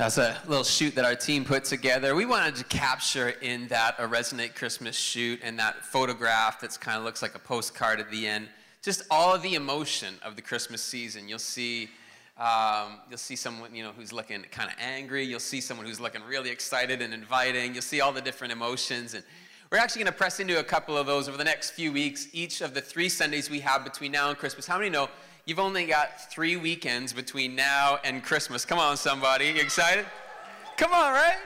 That's a little shoot that our team put together. We wanted to capture in that a Resonate Christmas shoot and that photograph that's kind of looks like a postcard at the end. Just all of the emotion of the Christmas season. You'll see, um, you'll see someone you know who's looking kind of angry. You'll see someone who's looking really excited and inviting. You'll see all the different emotions, and we're actually going to press into a couple of those over the next few weeks. Each of the three Sundays we have between now and Christmas. How many know You've only got three weekends between now and Christmas. Come on, somebody. You excited? Come on, right?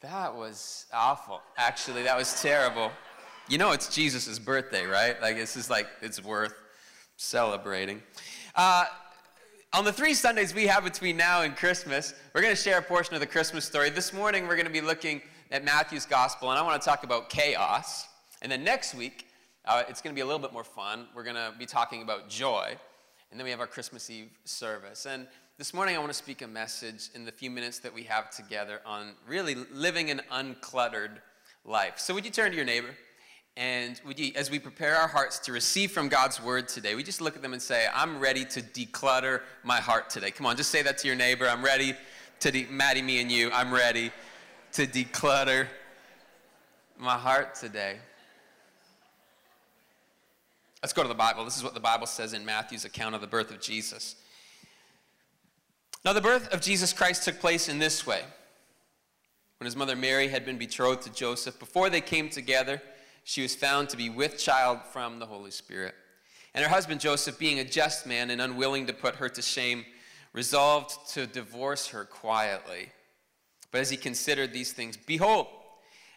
That was awful. Actually, that was terrible. You know, it's Jesus' birthday, right? Like, this is like, it's worth celebrating. Uh, on the three Sundays we have between now and Christmas, we're going to share a portion of the Christmas story. This morning, we're going to be looking at Matthew's gospel, and I want to talk about chaos. And then next week, uh, it's going to be a little bit more fun. We're going to be talking about joy. And then we have our Christmas Eve service. And this morning, I want to speak a message in the few minutes that we have together on really living an uncluttered life. So, would you turn to your neighbor? And would you, as we prepare our hearts to receive from God's word today, we just look at them and say, I'm ready to declutter my heart today. Come on, just say that to your neighbor. I'm ready to, de- Maddie, me, and you, I'm ready to declutter my heart today. Let's go to the Bible. This is what the Bible says in Matthew's account of the birth of Jesus. Now, the birth of Jesus Christ took place in this way. When his mother Mary had been betrothed to Joseph, before they came together, she was found to be with child from the Holy Spirit. And her husband Joseph, being a just man and unwilling to put her to shame, resolved to divorce her quietly. But as he considered these things, behold,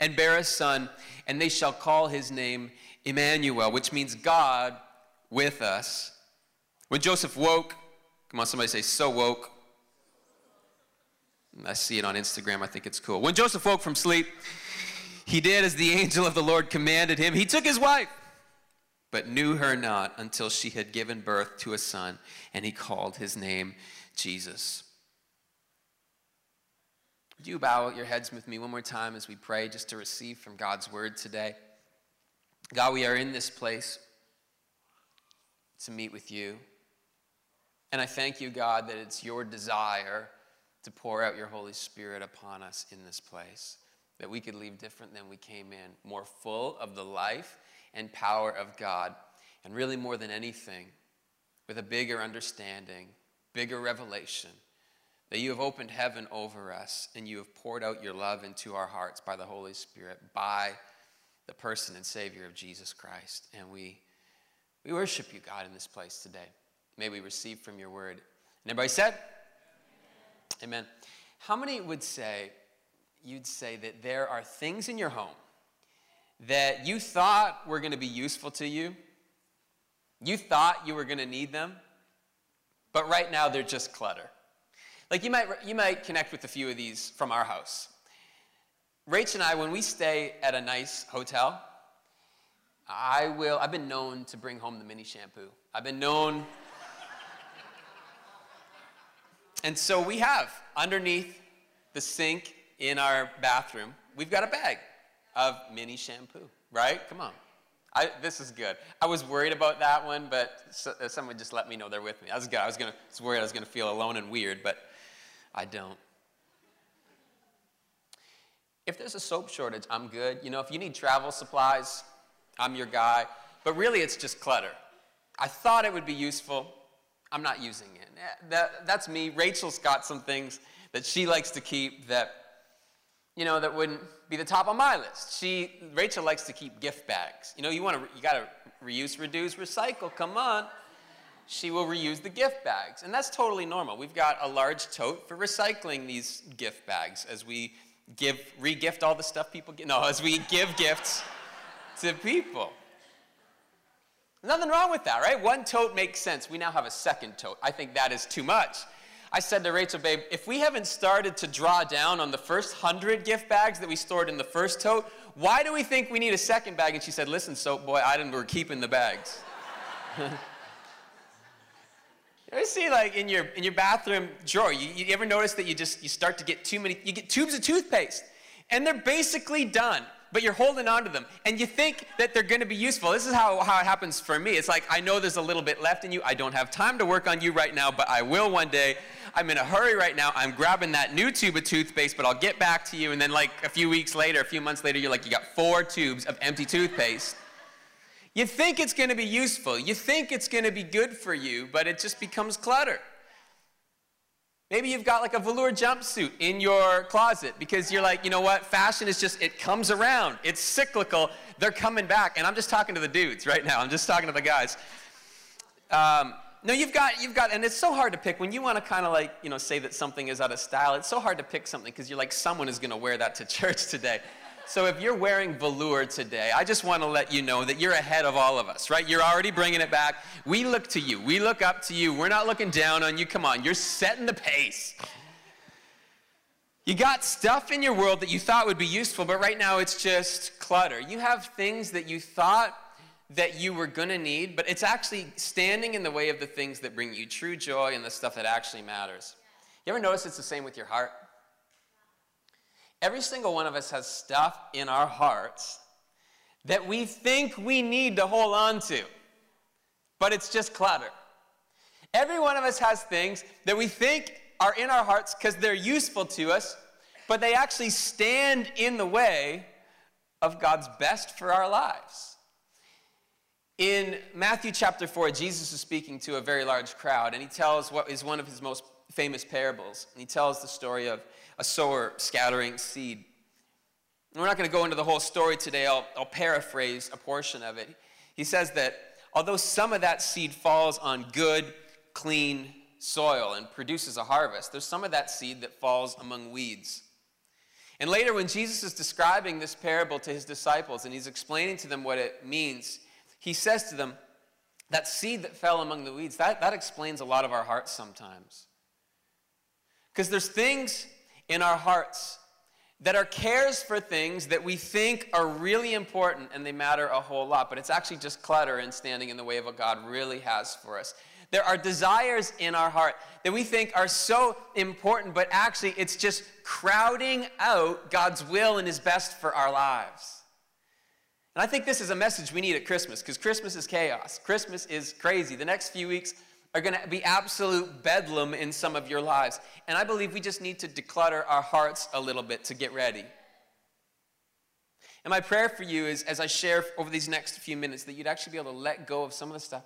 and bear a son, and they shall call his name Emmanuel, which means God with us. When Joseph woke, come on, somebody say, so woke. I see it on Instagram. I think it's cool. When Joseph woke from sleep, he did as the angel of the Lord commanded him. He took his wife, but knew her not until she had given birth to a son, and he called his name Jesus. Would you bow your heads with me one more time as we pray just to receive from God's word today? God, we are in this place to meet with you. And I thank you, God, that it's your desire to pour out your Holy Spirit upon us in this place, that we could leave different than we came in, more full of the life and power of God, and really more than anything, with a bigger understanding, bigger revelation that you have opened heaven over us and you have poured out your love into our hearts by the Holy Spirit, by the person and Savior of Jesus Christ. And we, we worship you, God, in this place today. May we receive from your word. And everybody said? Amen. Amen. How many would say, you'd say that there are things in your home that you thought were going to be useful to you? You thought you were going to need them, but right now they're just clutter. Like you might, you might connect with a few of these from our house. Rach and I, when we stay at a nice hotel, I will, I've been known to bring home the mini shampoo. I've been known. and so we have underneath the sink in our bathroom, we've got a bag of mini shampoo, right? Come on. I, this is good. I was worried about that one, but so, uh, someone just let me know they're with me. I was good. I was gonna, I was worried I was gonna feel alone and weird, but I don't. If there's a soap shortage, I'm good. You know, if you need travel supplies, I'm your guy. But really, it's just clutter. I thought it would be useful. I'm not using it. Eh, that, that's me. Rachel's got some things that she likes to keep that, you know, that wouldn't be the top of my list. She, Rachel likes to keep gift bags. You know, you want to, you got to reuse, reduce, recycle. Come on she will reuse the gift bags. And that's totally normal. We've got a large tote for recycling these gift bags as we give, re-gift all the stuff people get. No, as we give gifts to people. Nothing wrong with that, right? One tote makes sense. We now have a second tote. I think that is too much. I said to Rachel, babe, if we haven't started to draw down on the first hundred gift bags that we stored in the first tote, why do we think we need a second bag? And she said, listen, soap boy, I didn't, we're keeping the bags. You see, like in your in your bathroom drawer, you, you ever notice that you just you start to get too many, you get tubes of toothpaste, and they're basically done but you're holding on to them and you think that they're going to be useful. This is how, how it happens for me. It's like, I know there's a little bit left in you. I don't have time to work on you right now, but I will one day. I'm in a hurry right now. I'm grabbing that new tube of toothpaste, but I'll get back to you. And then, like, a few weeks later, a few months later, you're like, you got four tubes of empty toothpaste. You think it's going to be useful. You think it's going to be good for you, but it just becomes clutter. Maybe you've got like a velour jumpsuit in your closet because you're like, you know what? Fashion is just, it comes around. It's cyclical. They're coming back. And I'm just talking to the dudes right now. I'm just talking to the guys. Um, no, you've got, you've got, and it's so hard to pick when you want to kind of like, you know, say that something is out of style. It's so hard to pick something because you're like, someone is going to wear that to church today. So if you're wearing velour today, I just want to let you know that you're ahead of all of us, right? You're already bringing it back. We look to you. We look up to you. We're not looking down on you. Come on, you're setting the pace. You got stuff in your world that you thought would be useful, but right now it's just clutter. You have things that you thought that you were going to need, but it's actually standing in the way of the things that bring you true joy and the stuff that actually matters. You ever notice it's the same with your heart? Every single one of us has stuff in our hearts that we think we need to hold on to, but it's just clutter. Every one of us has things that we think are in our hearts because they're useful to us, but they actually stand in the way of God's best for our lives. In Matthew chapter 4, Jesus is speaking to a very large crowd, and he tells what is one of his most famous parables. And he tells the story of a sower scattering seed. we're not going to go into the whole story today. I'll, I'll paraphrase a portion of it. He says that although some of that seed falls on good, clean soil and produces a harvest, there's some of that seed that falls among weeds. And later, when Jesus is describing this parable to his disciples and he's explaining to them what it means, he says to them, That seed that fell among the weeds, that, that explains a lot of our hearts sometimes. Because there's things in our hearts that are cares for things that we think are really important and they matter a whole lot, but it's actually just clutter and standing in the way of what God really has for us. There are desires in our heart that we think are so important, but actually it's just crowding out God's will and His best for our lives. And I think this is a message we need at Christmas because Christmas is chaos. Christmas is crazy. The next few weeks are going to be absolute bedlam in some of your lives. And I believe we just need to declutter our hearts a little bit to get ready. And my prayer for you is as I share over these next few minutes that you'd actually be able to let go of some of the stuff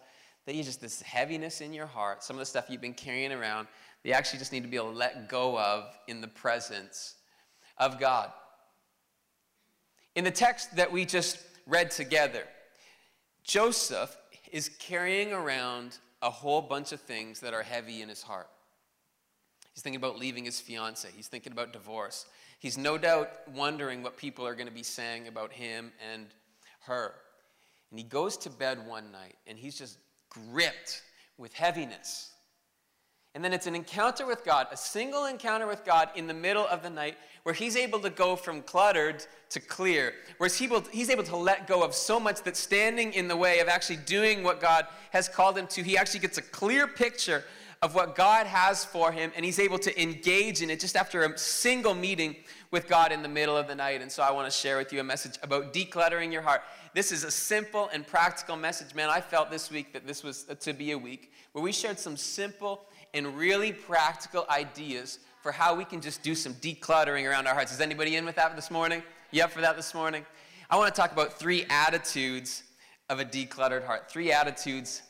that you just, this heaviness in your heart, some of the stuff you've been carrying around, that you actually just need to be able to let go of in the presence of God. In the text that we just read together, Joseph is carrying around a whole bunch of things that are heavy in his heart. He's thinking about leaving his fiance. He's thinking about divorce. He's no doubt wondering what people are going to be saying about him and her. And he goes to bed one night and he's just gripped with heaviness. And then it's an encounter with God, a single encounter with God in the middle of the night where he's able to go from cluttered to clear, where he's able to let go of so much that's standing in the way of actually doing what God has called him to. He actually gets a clear picture of what God has for him, and he's able to engage in it just after a single meeting with God in the middle of the night. And so I want to share with you a message about decluttering your heart. This is a simple and practical message. Man, I felt this week that this was to be a week where we shared some simple and really practical ideas for how we can just do some decluttering around our hearts. Is anybody in with that this morning? You up for that this morning? I want to talk about three attitudes of a decluttered heart, three attitudes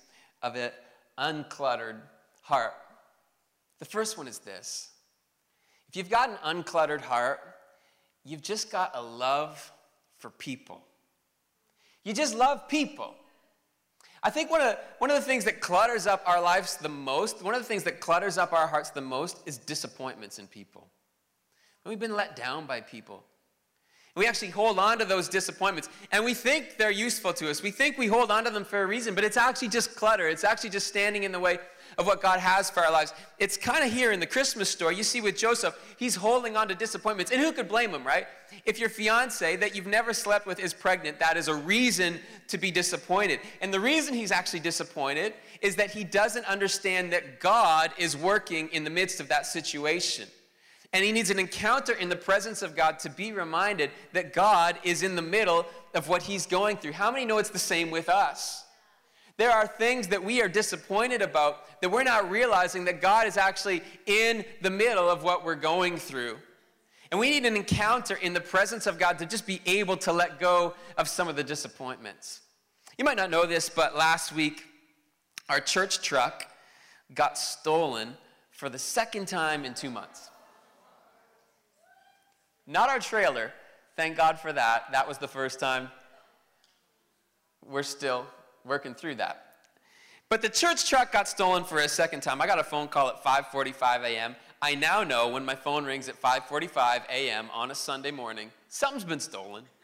of an uncluttered heart. The first one is this if you've got an uncluttered heart, you've just got a love for people. You just love people. I think one of, one of the things that clutters up our lives the most, one of the things that clutters up our hearts the most is disappointments in people. And we've been let down by people. We actually hold on to those disappointments and we think they're useful to us. We think we hold on to them for a reason, but it's actually just clutter. It's actually just standing in the way of what God has for our lives. It's kind of here in the Christmas story. You see with Joseph, he's holding on to disappointments. And who could blame him, right? If your fiance that you've never slept with is pregnant, that is a reason to be disappointed. And the reason he's actually disappointed is that he doesn't understand that God is working in the midst of that situation. And he needs an encounter in the presence of God to be reminded that God is in the middle of what he's going through. How many know it's the same with us? There are things that we are disappointed about that we're not realizing that God is actually in the middle of what we're going through. And we need an encounter in the presence of God to just be able to let go of some of the disappointments. You might not know this, but last week, our church truck got stolen for the second time in two months. Not our trailer. Thank God for that. That was the first time. We're still working through that. But the church truck got stolen for a second time. I got a phone call at 5:45 a.m. I now know when my phone rings at 5:45 a.m. on a Sunday morning, something's been stolen.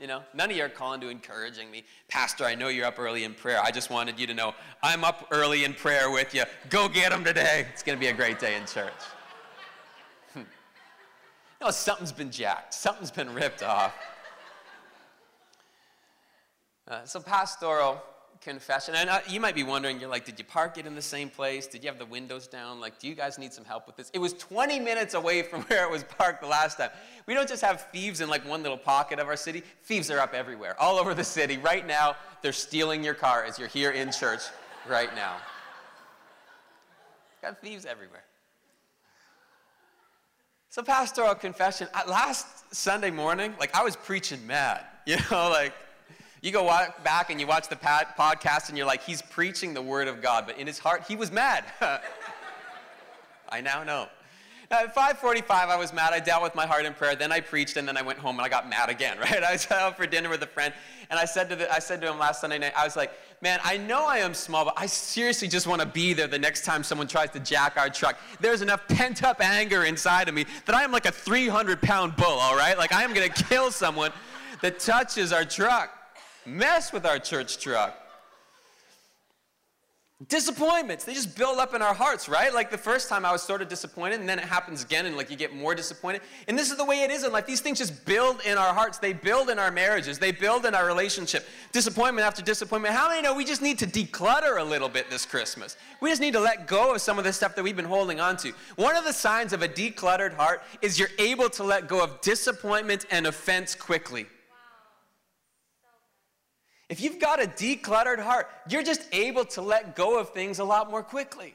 You know, none of you are calling to encouraging me. Pastor, I know you're up early in prayer. I just wanted you to know I'm up early in prayer with you. Go get them today. It's going to be a great day in church. No, something's been jacked, something's been ripped off. Uh, so, pastoral confession. And uh, you might be wondering, you're like, did you park it in the same place? Did you have the windows down? Like, do you guys need some help with this? It was 20 minutes away from where it was parked the last time. We don't just have thieves in like one little pocket of our city, thieves are up everywhere, all over the city. Right now, they're stealing your car as you're here in church right now. Got thieves everywhere. So, pastoral confession. Last Sunday morning, like I was preaching mad. You know, like you go back and you watch the podcast and you're like, he's preaching the word of God, but in his heart, he was mad. I now know. At 5:45, I was mad. I dealt with my heart in prayer. Then I preached, and then I went home and I got mad again. Right? I was out for dinner with a friend, and I said to the, I said to him last Sunday night, I was like, "Man, I know I am small, but I seriously just want to be there the next time someone tries to jack our truck. There's enough pent-up anger inside of me that I am like a 300-pound bull. All right, like I am gonna kill someone that touches our truck, mess with our church truck." Disappointments, they just build up in our hearts, right? Like the first time I was sort of disappointed, and then it happens again, and like you get more disappointed. And this is the way it is in life. These things just build in our hearts, they build in our marriages, they build in our relationship. Disappointment after disappointment. How many know we just need to declutter a little bit this Christmas? We just need to let go of some of the stuff that we've been holding on to. One of the signs of a decluttered heart is you're able to let go of disappointment and offense quickly. If you've got a decluttered heart, you're just able to let go of things a lot more quickly.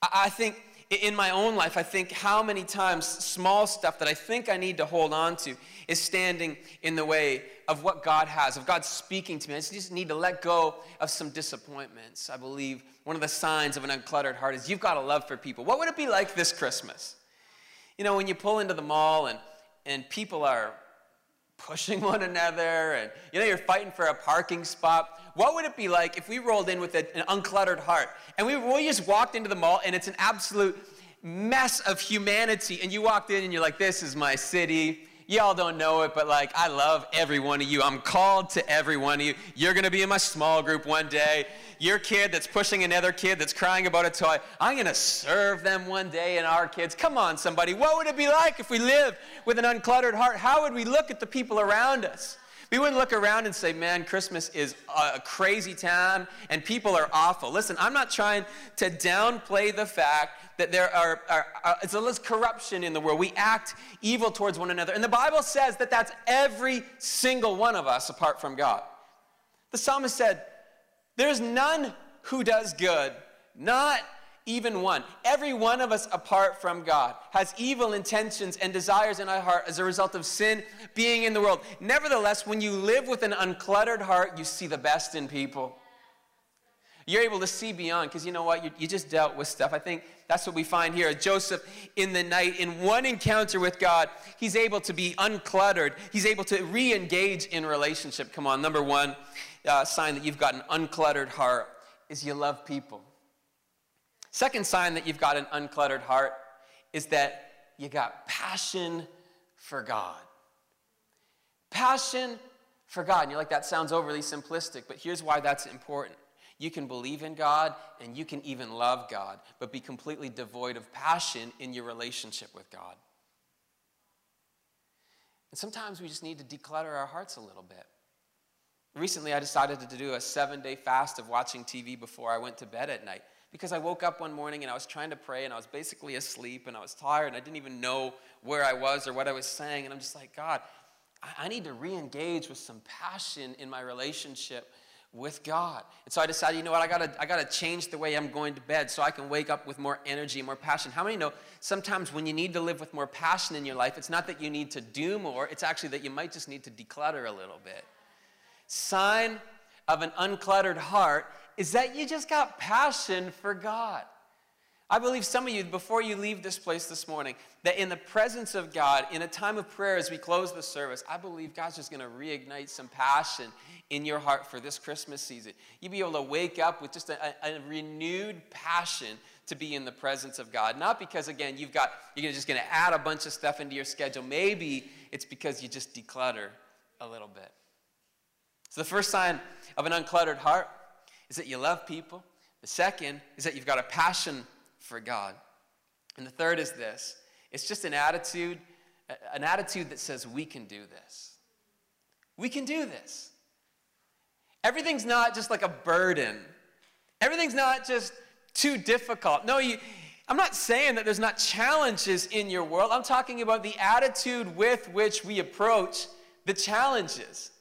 I think in my own life, I think how many times small stuff that I think I need to hold on to is standing in the way of what God has, of God speaking to me. I just need to let go of some disappointments. I believe one of the signs of an uncluttered heart is you've got a love for people. What would it be like this Christmas? You know, when you pull into the mall and, and people are pushing one another and you know you're fighting for a parking spot. What would it be like if we rolled in with a, an uncluttered heart and we, we just walked into the mall and it's an absolute mess of humanity and you walked in and you're like this is my city y'all don't know it but like i love every one of you i'm called to every one of you you're to be in my small group one day your kid that's pushing another kid that's crying about a toy, I'm to serve them one day and our kids. Come on, somebody. What would it be like if we lived with an uncluttered heart? How would we look at the people around us? We wouldn't look around and say, man, Christmas is a crazy time and people are awful. Listen, I'm not trying to downplay the fact that there are, are, are it's a corruption in the world. We act evil towards one another. And the Bible says that that's every single one of us apart from God. The psalmist said, there's none who does good, not even one. Every one of us, apart from God, has evil intentions and desires in our heart as a result of sin being in the world. Nevertheless, when you live with an uncluttered heart, you see the best in people. You're able to see beyond because you know what? You, you, just dealt with stuff. I think that's what we find here. Joseph, in the night, in one encounter with God, he's able to be uncluttered. He's able to re engage in relationship. Come on, number one, uh, sign that you've got an uncluttered heart is you love people. Second sign that you've got an uncluttered heart is that you got passion for God. Passion for God. And you're like, that sounds overly simplistic, but here's why that's important. You can believe in God and you can even love God, but be completely devoid of passion in your relationship with God. And sometimes we just need to declutter our hearts a little bit. Recently, I decided to do a seven day fast of watching TV before I went to bed at night because I woke up one morning and I was trying to pray and I was basically asleep and I was tired and I didn't even know where I was or what I was saying. And I'm just like, God, I need to re engage with some passion in my relationship with God. And so I decided, you know what, I gotta, I gotta change the way I'm going to bed so I can wake up with more energy, more passion. How many know sometimes when you need to live with more passion in your life, it's not that you need to do more, it's actually that you might just need to declutter a little bit. Sign of an uncluttered heart is that you just got passion for God. I believe some of you, before you leave this place this morning, that in the presence of God, in a time of prayer as we close the service, I believe God's just going to reignite some passion in your heart for this Christmas season. You'll be able to wake up with just a, a renewed passion to be in the presence of God. Not because, again, you've got, you're just going to add a bunch of stuff into your schedule. Maybe it's because you just declutter a little bit. So the first sign of an uncluttered heart is that you love people. The second is that you've got a passion for God. And the third is this it's just an attitude, an attitude that says, we can do this. We can do this. Everything's not just like a burden, everything's not just too difficult. No, you. I'm not saying that there's not challenges in your world. I'm talking about the attitude with which we approach the challenges.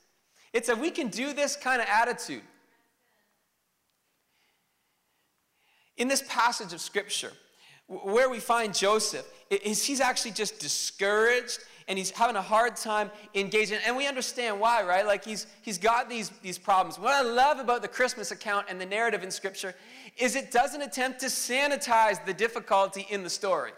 It's a we can do this kind of attitude. In this passage of Scripture, where we find Joseph, is he's actually just discouraged and he's having a hard time engaging. And we understand why, right? Like he's, he's got these, these problems. What I love about the Christmas account and the narrative in Scripture is it doesn't attempt to sanitize the difficulty in the story.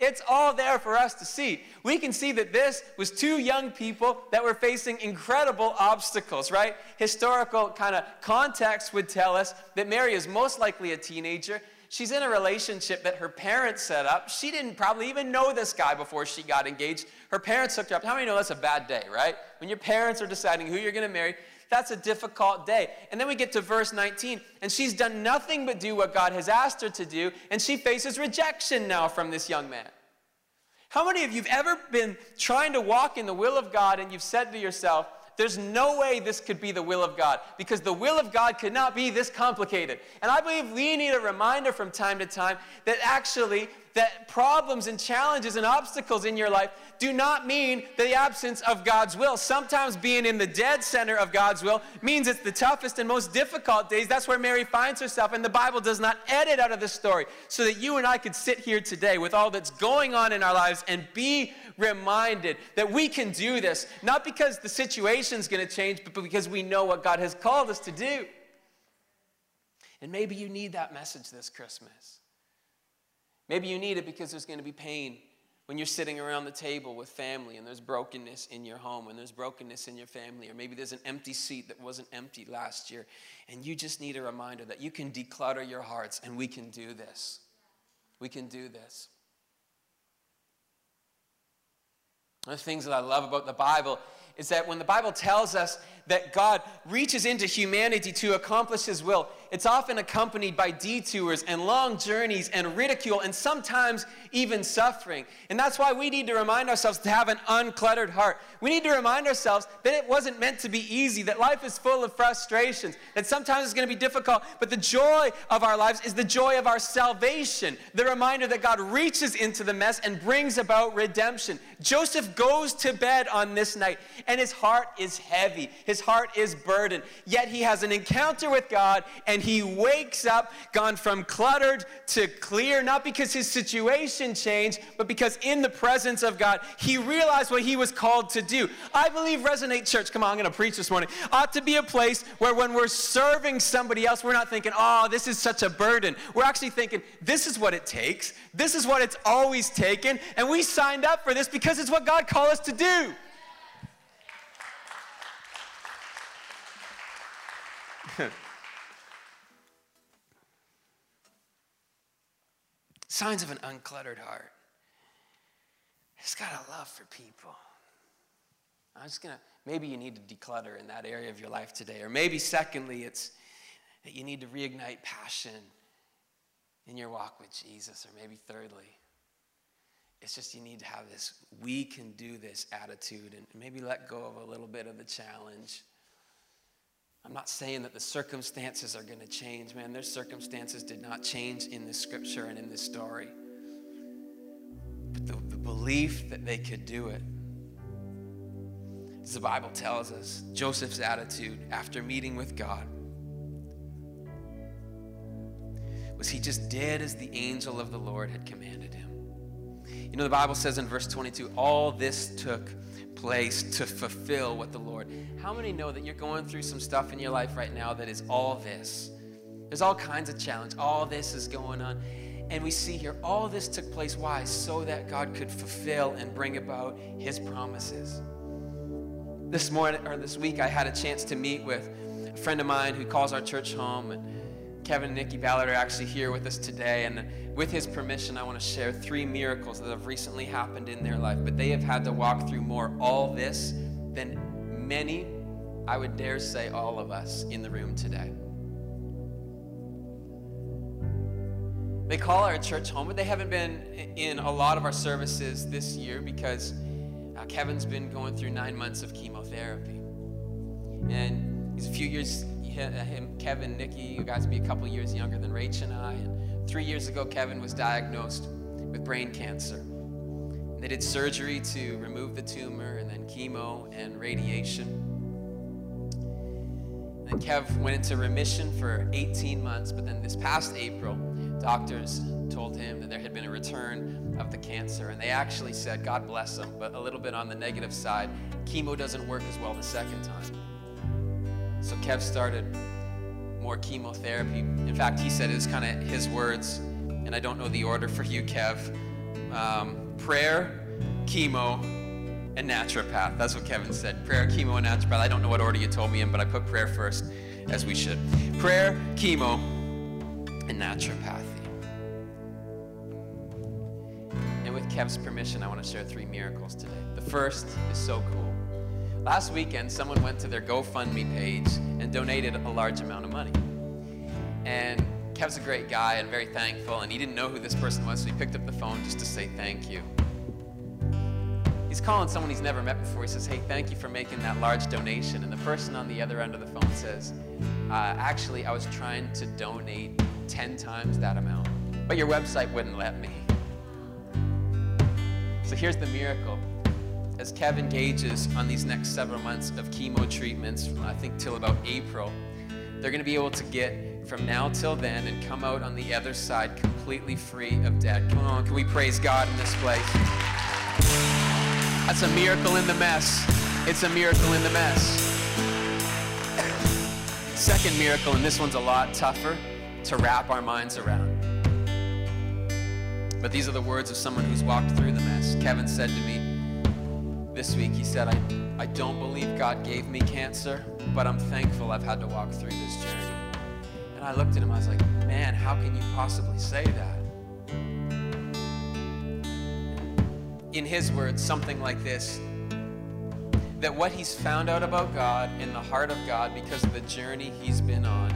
It's all there for us to see. We can see that this was two young people that were facing incredible obstacles, right? Historical kind of context would tell us that Mary is most likely a teenager. She's in a relationship that her parents set up. She didn't probably even know this guy before she got engaged. Her parents hooked her up. How many know that's a bad day, right? When your parents are deciding who you're going to marry, that's a difficult day. And then we get to verse 19, and she's done nothing but do what God has asked her to do, and she faces rejection now from this young man. How many of you have ever been trying to walk in the will of God and you've said to yourself, there's no way this could be the will of God because the will of God could not be this complicated. And I believe we need a reminder from time to time that actually that problems and challenges and obstacles in your life do not mean the absence of God's will. Sometimes being in the dead center of God's will means it's the toughest and most difficult days. That's where Mary finds herself, and the Bible does not edit out of the story so that you and I could sit here today with all that's going on in our lives and be reminded that we can do this, not because the situation's going to change, but because we know what God has called us to do. And maybe you need that message this Christmas. Maybe you need it because there's going to be pain when you're sitting around the table with family and there's brokenness in your home and there's brokenness in your family, or maybe there's an empty seat that wasn't empty last year, and you just need a reminder that you can declutter your hearts and we can do this. We can do this. One of the things that I love about the Bible is that when the Bible tells us that God reaches into humanity to accomplish his will, it's often accompanied by detours and long journeys and ridicule and sometimes even suffering. And that's why we need to remind ourselves to have an uncluttered heart. We need to remind ourselves that it wasn't meant to be easy, that life is full of frustrations, that sometimes it's going to be difficult, but the joy of our lives is the joy of our salvation, the reminder that God reaches into the mess and brings about redemption. Joseph goes to bed on this night and his heart is heavy. His heart is burdened. Yet he has an encounter with God and he wakes up, gone from cluttered to clear, not because his situation changed, but because in the presence of God, he realized what he was called to do. I believe Resonate Church, come on, I'm going to preach this morning, ought to be a place where when we're serving somebody else, we're not thinking, oh, this is such a burden. We're actually thinking, this is what it takes, this is what it's always taken, and we signed up for this because it's what God called us to do. Signs of an uncluttered heart. It's got a love for people. I'm just going to, maybe you need to declutter in that area of your life today. Or maybe, secondly, it's that you need to reignite passion in your walk with Jesus. Or maybe, thirdly, it's just you need to have this we can do this attitude and maybe let go of a little bit of the challenge. I'm not saying that the circumstances are going to change, man. Their circumstances did not change in this scripture and in this story. But the, the belief that they could do it. As the Bible tells us, Joseph's attitude after meeting with God was he just did as the angel of the Lord had commanded him. You know, the Bible says in verse 22 all this took place to fulfill what the Lord. How many know that you're going through some stuff in your life right now that is all this? There's all kinds of challenge. All this is going on. And we see here, all this took place. Why? So that God could fulfill and bring about his promises. This morning or this week, I had a chance to meet with a friend of mine who calls our church home. And Kevin and Nikki Ballard are actually here with us today. And with his permission, I want to share three miracles that have recently happened in their life. But they have had to walk through more all this than many, I would dare say, all of us in the room today. They call our church home, but they haven't been in a lot of our services this year because uh, Kevin's been going through nine months of chemotherapy. And he's a few years Uh, him, Kevin, Nikki, you guys be a couple years younger than Rach and I. And three years ago, Kevin was diagnosed with brain cancer. And they did surgery to remove the tumor, and then chemo and radiation. And then Kev went into remission for 18 months, but then this past April, doctors told him that there had been a return of the cancer. And they actually said, God bless him, but a little bit on the negative side, chemo doesn't work as well the second time. So Kev started more chemotherapy. In fact, he said it's kind of his words, and I don't know the order for you, Kev. Um, prayer, chemo, and naturopath. That's what Kevin said. Prayer, chemo, and naturopath. I don't know what order you told me in, but I put prayer first, as we should. Prayer, chemo, and naturopathy. And with Kev's permission, I want to share three miracles today. The first is so cool. Last weekend, someone went to their GoFundMe page and donated a large amount of money. And Kev's a great guy and very thankful, and he didn't know who this person was, so he picked up the phone just to say thank you. He's calling someone he's never met before. He says, Hey, thank you for making that large donation. And the person on the other end of the phone says, uh, Actually, I was trying to donate 10 times that amount, but your website wouldn't let me. So here's the miracle as Kevin engages on these next several months of chemo treatments, I think till about April, they're going to be able to get from now till then and come out on the other side completely free of debt. Come on, can we praise God in this place? That's a miracle in the mess. It's a miracle in the mess. Second miracle, and this one's a lot tougher to wrap our minds around. But these are the words of someone who's walked through the mess. Kevin said to me, this week, he said, I, I don't believe God gave me cancer, but I'm thankful I've had to walk through this journey. And I looked at him, I was like, man, how can you possibly say that? In his words, something like this that what he's found out about God in the heart of God because of the journey he's been on,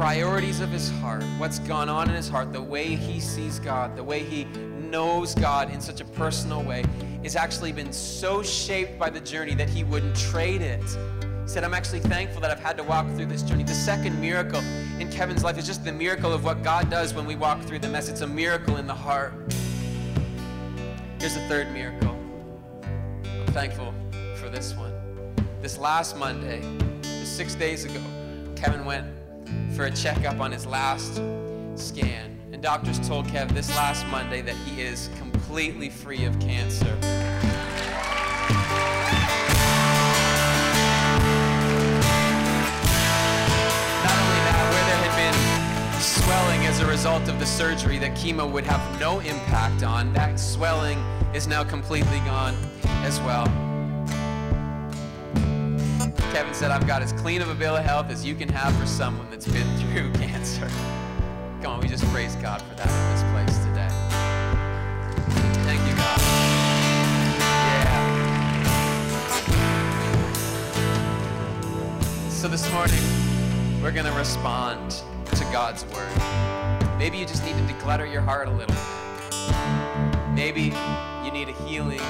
priorities of his heart, what's gone on in his heart, the way he sees God, the way he knows God in such a personal way has actually been so shaped by the journey that he wouldn't trade it. He said, I'm actually thankful that I've had to walk through this journey. The second miracle in Kevin's life is just the miracle of what God does when we walk through the mess. It's a miracle in the heart. Here's the third miracle. I'm thankful for this one. This last Monday, six days ago, Kevin went for a checkup on his last scan. And doctors told Kev this last Monday that he is completely free of cancer. Not only that, where there had been swelling as a result of the surgery that chemo would have no impact on, that swelling is now completely gone as well. Kevin said, I've got as clean of a bill of health as you can have for someone that's been through cancer. Come on, we just praise God for that in this place today. Thank you, God. Yeah. So this morning, we're going to respond to God's word. Maybe you just need to declutter your heart a little bit. Maybe you need a healing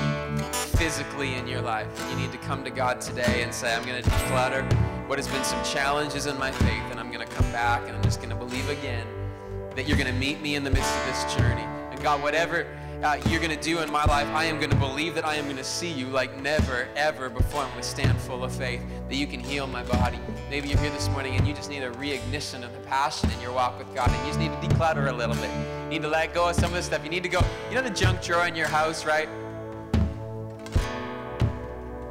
physically in your life. You need to come to God today and say, I'm going to declutter what has been some challenges in my faith, and I'm going to come back and I'm just going to believe again that you're going to meet me in the midst of this journey. And God, whatever uh, you're going to do in my life, I am going to believe that I am going to see you like never, ever before. I'm going to stand full of faith that you can heal my body. Maybe you're here this morning and you just need a reignition of the passion in your walk with God, and you just need to declutter a little bit. You need to let go of some of the stuff. You need to go, you know, the junk drawer in your house, right?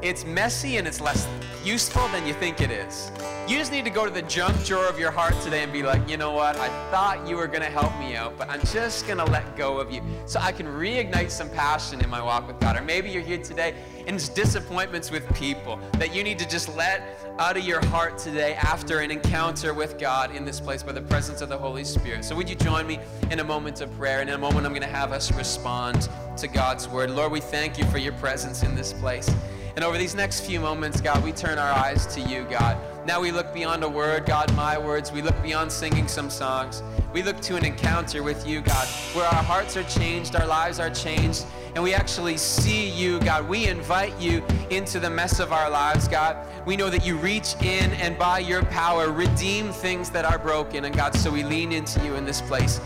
It's messy and it's less useful than you think it is. You just need to go to the junk drawer of your heart today and be like, you know what? I thought you were going to help me out, but I'm just going to let go of you so I can reignite some passion in my walk with God. Or maybe you're here today and it's disappointments with people that you need to just let out of your heart today after an encounter with God in this place by the presence of the Holy Spirit. So, would you join me in a moment of prayer? And in a moment, I'm going to have us respond to God's word. Lord, we thank you for your presence in this place. And over these next few moments, God, we turn our eyes to you, God. Now we look beyond a word, God, my words. We look beyond singing some songs. We look to an encounter with you, God, where our hearts are changed, our lives are changed, and we actually see you, God. We invite you into the mess of our lives, God. We know that you reach in and by your power redeem things that are broken, and God, so we lean into you in this place.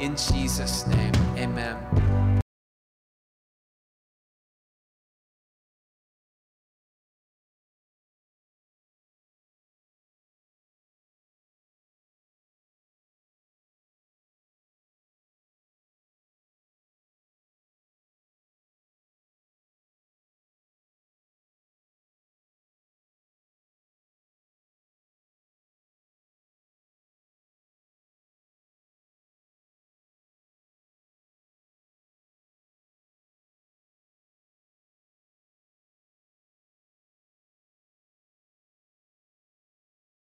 In Jesus' name, amen.